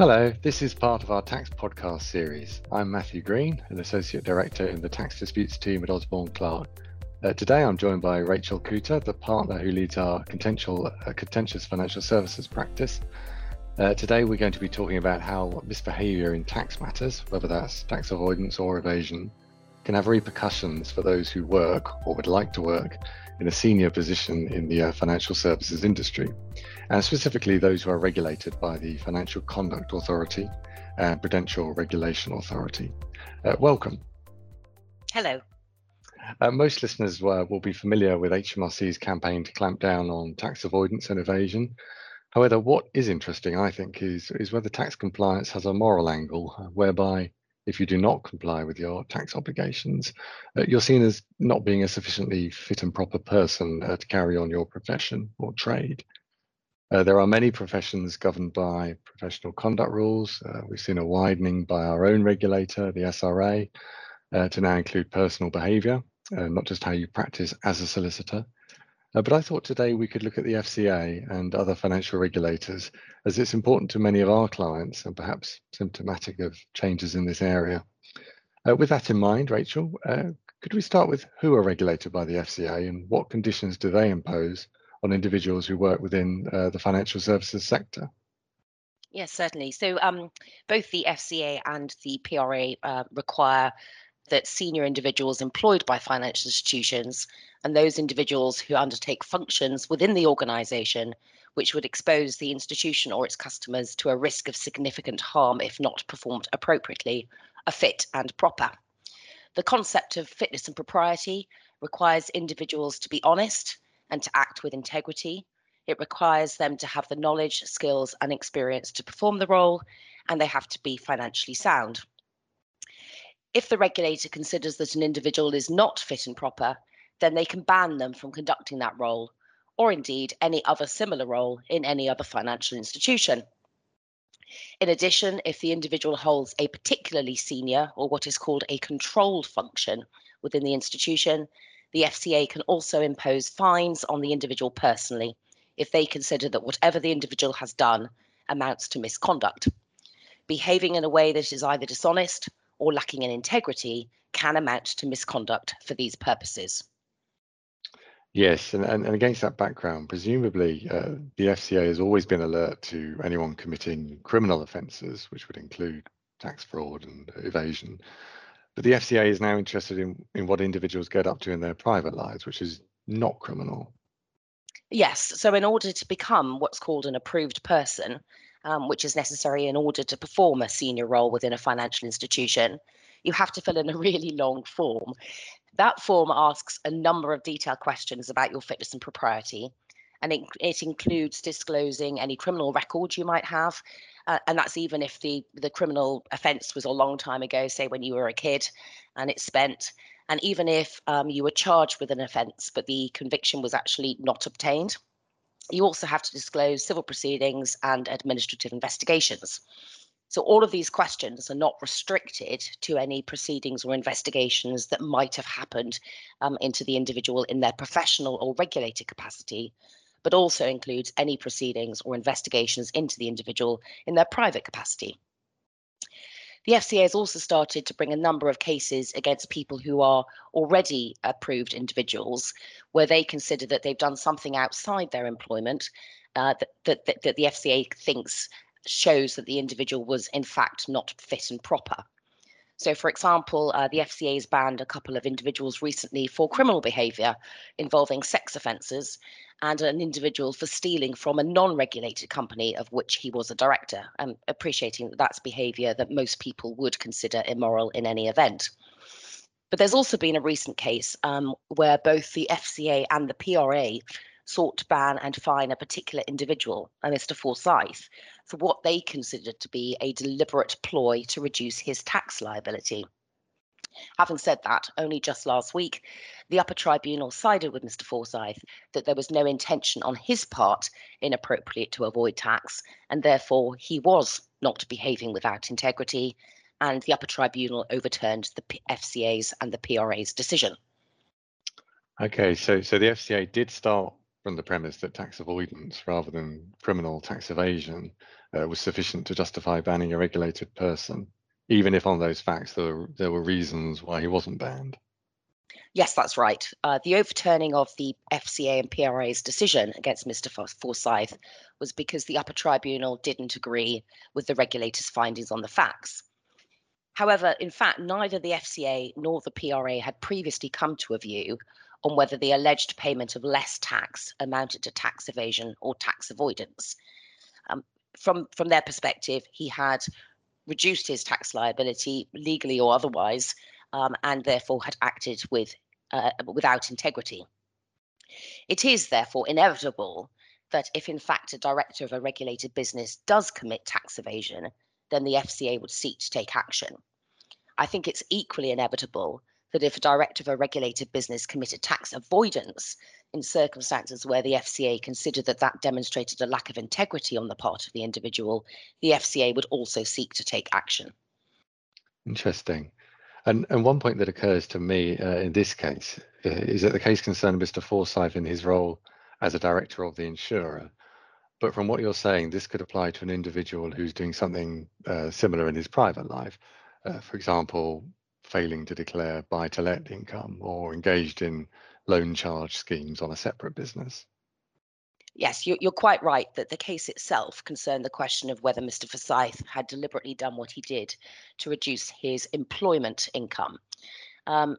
Hello, this is part of our tax podcast series. I'm Matthew Green, an Associate Director in the Tax Disputes team at Osborne Clarke. Uh, today I'm joined by Rachel Cooter, the partner who leads our contentious, uh, contentious financial services practice. Uh, today we're going to be talking about how misbehaviour in tax matters, whether that's tax avoidance or evasion, can have repercussions for those who work or would like to work in a senior position in the uh, financial services industry, and specifically those who are regulated by the Financial Conduct Authority and Prudential Regulation Authority. Uh, welcome. Hello. Uh, most listeners uh, will be familiar with HMRC's campaign to clamp down on tax avoidance and evasion. However, what is interesting, I think, is, is whether tax compliance has a moral angle, uh, whereby if you do not comply with your tax obligations, uh, you're seen as not being a sufficiently fit and proper person uh, to carry on your profession or trade. Uh, there are many professions governed by professional conduct rules. Uh, we've seen a widening by our own regulator, the SRA, uh, to now include personal behaviour, uh, not just how you practice as a solicitor. Uh, but I thought today we could look at the FCA and other financial regulators as it's important to many of our clients and perhaps symptomatic of changes in this area. Uh, with that in mind, Rachel, uh, could we start with who are regulated by the FCA and what conditions do they impose on individuals who work within uh, the financial services sector? Yes, certainly. So um, both the FCA and the PRA uh, require that senior individuals employed by financial institutions and those individuals who undertake functions within the organisation which would expose the institution or its customers to a risk of significant harm if not performed appropriately are fit and proper. The concept of fitness and propriety requires individuals to be honest and to act with integrity. It requires them to have the knowledge, skills, and experience to perform the role, and they have to be financially sound. If the regulator considers that an individual is not fit and proper, then they can ban them from conducting that role, or indeed any other similar role in any other financial institution. In addition, if the individual holds a particularly senior or what is called a controlled function within the institution, the FCA can also impose fines on the individual personally if they consider that whatever the individual has done amounts to misconduct. Behaving in a way that is either dishonest or lacking in integrity can amount to misconduct for these purposes. Yes, and, and, and against that background, presumably uh, the FCA has always been alert to anyone committing criminal offences, which would include tax fraud and evasion. But the FCA is now interested in, in what individuals get up to in their private lives, which is not criminal. Yes, so in order to become what's called an approved person, um, which is necessary in order to perform a senior role within a financial institution, you have to fill in a really long form. That form asks a number of detailed questions about your fitness and propriety, and it, it includes disclosing any criminal records you might have. Uh, and that's even if the, the criminal offence was a long time ago, say when you were a kid and it's spent. And even if um, you were charged with an offence, but the conviction was actually not obtained. You also have to disclose civil proceedings and administrative investigations. So all of these questions are not restricted to any proceedings or investigations that might have happened um, into the individual in their professional or regulated capacity, but also includes any proceedings or investigations into the individual in their private capacity. The FCA has also started to bring a number of cases against people who are already approved individuals, where they consider that they've done something outside their employment uh, that, that, that the FCA thinks shows that the individual was in fact not fit and proper. So, for example, uh, the FCA has banned a couple of individuals recently for criminal behaviour involving sex offences and an individual for stealing from a non regulated company of which he was a director, and appreciating that that's behaviour that most people would consider immoral in any event. But there's also been a recent case um, where both the FCA and the PRA sought to ban and fine a particular individual, a Mr. Forsyth, for what they considered to be a deliberate ploy to reduce his tax liability. Having said that, only just last week, the upper tribunal sided with Mr. Forsyth that there was no intention on his part inappropriate to avoid tax, and therefore he was not behaving without integrity, and the upper tribunal overturned the FCA's and the PRA's decision. Okay, so so the FCA did start from the premise that tax avoidance rather than criminal tax evasion uh, was sufficient to justify banning a regulated person, even if on those facts there were, there were reasons why he wasn't banned. Yes, that's right. Uh, the overturning of the FCA and PRA's decision against Mr. Forsyth was because the upper tribunal didn't agree with the regulator's findings on the facts. However, in fact, neither the FCA nor the PRA had previously come to a view on whether the alleged payment of less tax amounted to tax evasion or tax avoidance. Um, from, from their perspective, he had reduced his tax liability legally or otherwise um, and therefore had acted with uh, without integrity. It is therefore inevitable that if in fact a director of a regulated business does commit tax evasion, then the FCA would seek to take action. I think it's equally inevitable that if a director of a regulated business committed tax avoidance in circumstances where the FCA considered that that demonstrated a lack of integrity on the part of the individual, the FCA would also seek to take action. Interesting. And, and one point that occurs to me uh, in this case uh, is that the case concerned Mr. Forsyth in his role as a director of the insurer. But from what you're saying, this could apply to an individual who's doing something uh, similar in his private life. Uh, for example, failing to declare buy to let income or engaged in loan charge schemes on a separate business. Yes, you're quite right that the case itself concerned the question of whether Mr. Forsyth had deliberately done what he did to reduce his employment income um,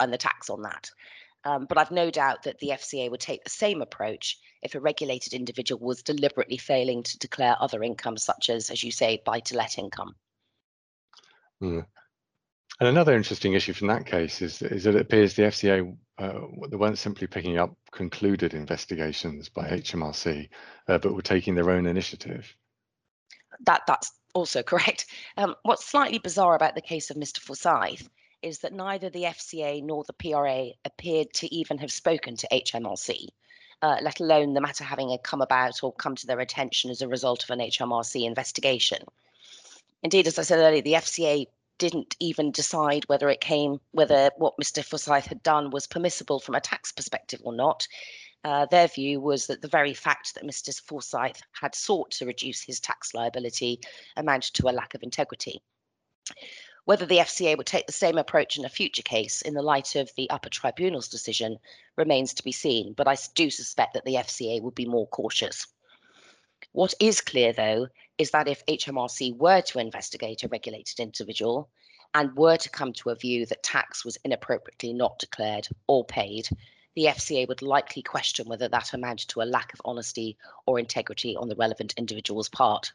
and the tax on that. Um, but I've no doubt that the FCA would take the same approach if a regulated individual was deliberately failing to declare other income, such as, as you say, buy to let income. Mm. And another interesting issue from that case is, is that it appears the FCA uh, they weren't simply picking up concluded investigations by HMRC, uh, but were taking their own initiative. That that's also correct. Um, what's slightly bizarre about the case of Mr. Forsyth is that neither the FCA nor the PRA appeared to even have spoken to HMRC. Uh, let alone the matter having come about or come to their attention as a result of an HMRC investigation. Indeed, as I said earlier, the FCA didn't even decide whether it came, whether what Mr. Forsyth had done was permissible from a tax perspective or not. Uh, their view was that the very fact that Mr. Forsyth had sought to reduce his tax liability amounted to a lack of integrity. Whether the FCA would take the same approach in a future case in the light of the upper tribunal's decision remains to be seen, but I do suspect that the FCA would be more cautious. What is clear, though, is that if HMRC were to investigate a regulated individual and were to come to a view that tax was inappropriately not declared or paid, the FCA would likely question whether that amounted to a lack of honesty or integrity on the relevant individual's part.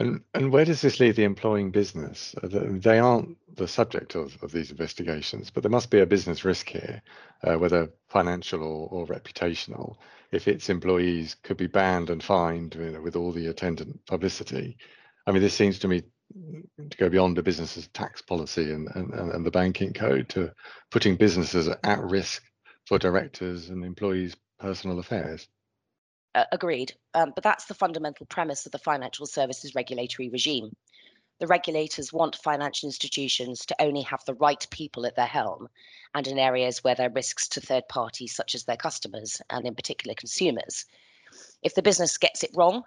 And, and where does this leave the employing business? Uh, they aren't the subject of, of these investigations, but there must be a business risk here, uh, whether financial or, or reputational, if its employees could be banned and fined you know, with all the attendant publicity. I mean, this seems to me to go beyond a business's tax policy and, and, and the banking code to putting businesses at risk for directors and employees' personal affairs. Uh, agreed. Um, but that's the fundamental premise of the financial services regulatory regime. The regulators want financial institutions to only have the right people at their helm and in areas where there are risks to third parties, such as their customers and, in particular, consumers. If the business gets it wrong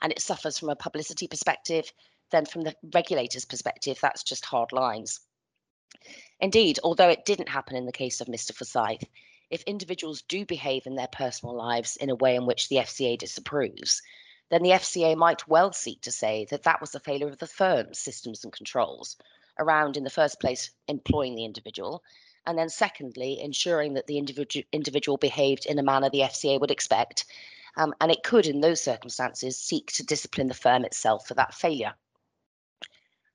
and it suffers from a publicity perspective, then from the regulator's perspective, that's just hard lines. Indeed, although it didn't happen in the case of Mr. Forsyth, if individuals do behave in their personal lives in a way in which the FCA disapproves, then the FCA might well seek to say that that was a failure of the firm's systems and controls around, in the first place, employing the individual, and then secondly, ensuring that the individual individual behaved in a manner the FCA would expect. Um, and it could, in those circumstances, seek to discipline the firm itself for that failure.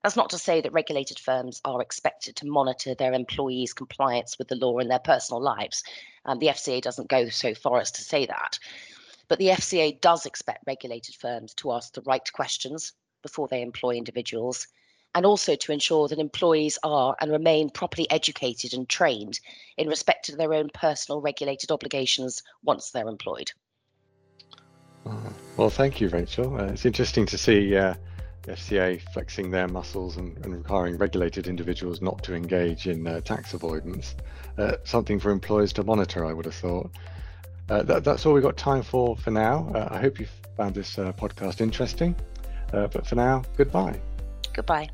That's not to say that regulated firms are expected to monitor their employees' compliance with the law in their personal lives. Um, the FCA doesn't go so far as to say that. But the FCA does expect regulated firms to ask the right questions before they employ individuals and also to ensure that employees are and remain properly educated and trained in respect to their own personal regulated obligations once they're employed. Well, thank you, Rachel. Uh, it's interesting to see uh, FCA flexing their muscles and, and, requiring regulated individuals not to engage in uh, tax avoidance. Uh, something for employers to monitor, I would have thought. Uh, that, that's all we've got time for for now. Uh, I hope you found this uh, podcast interesting. Uh, but for now, goodbye. Goodbye.